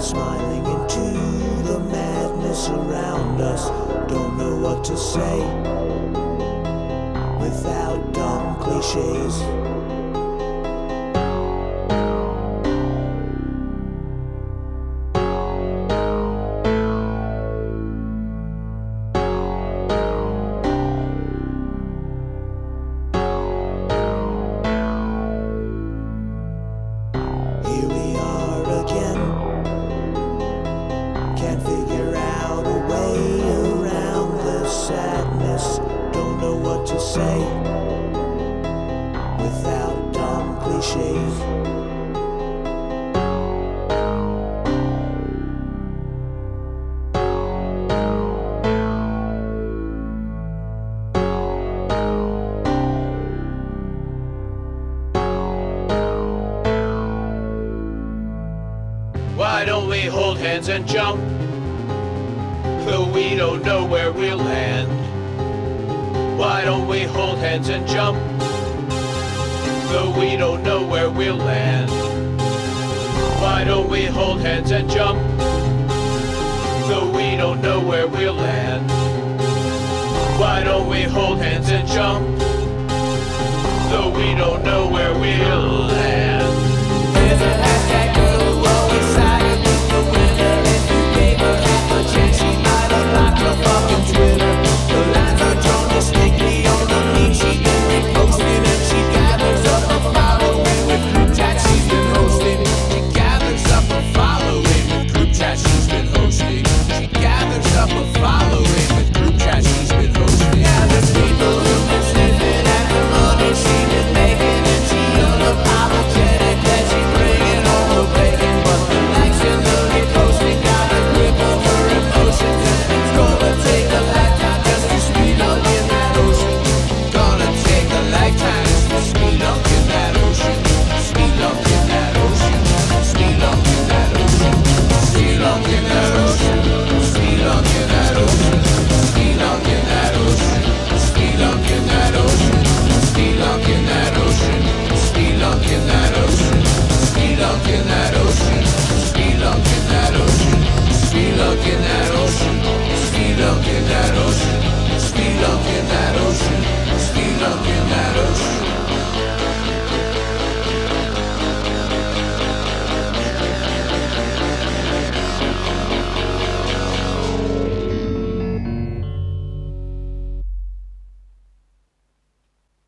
smiling into the madness around us. Don't know what to say without dumb cliches. shade. Why don't we hold hands and jump? Though we don't know where we'll land. Why don't we hold hands and jump? though we don't know where we'll land. Why don't we hold hands and jump, though we don't know where we'll land? Why don't we hold hands and jump, though we don't know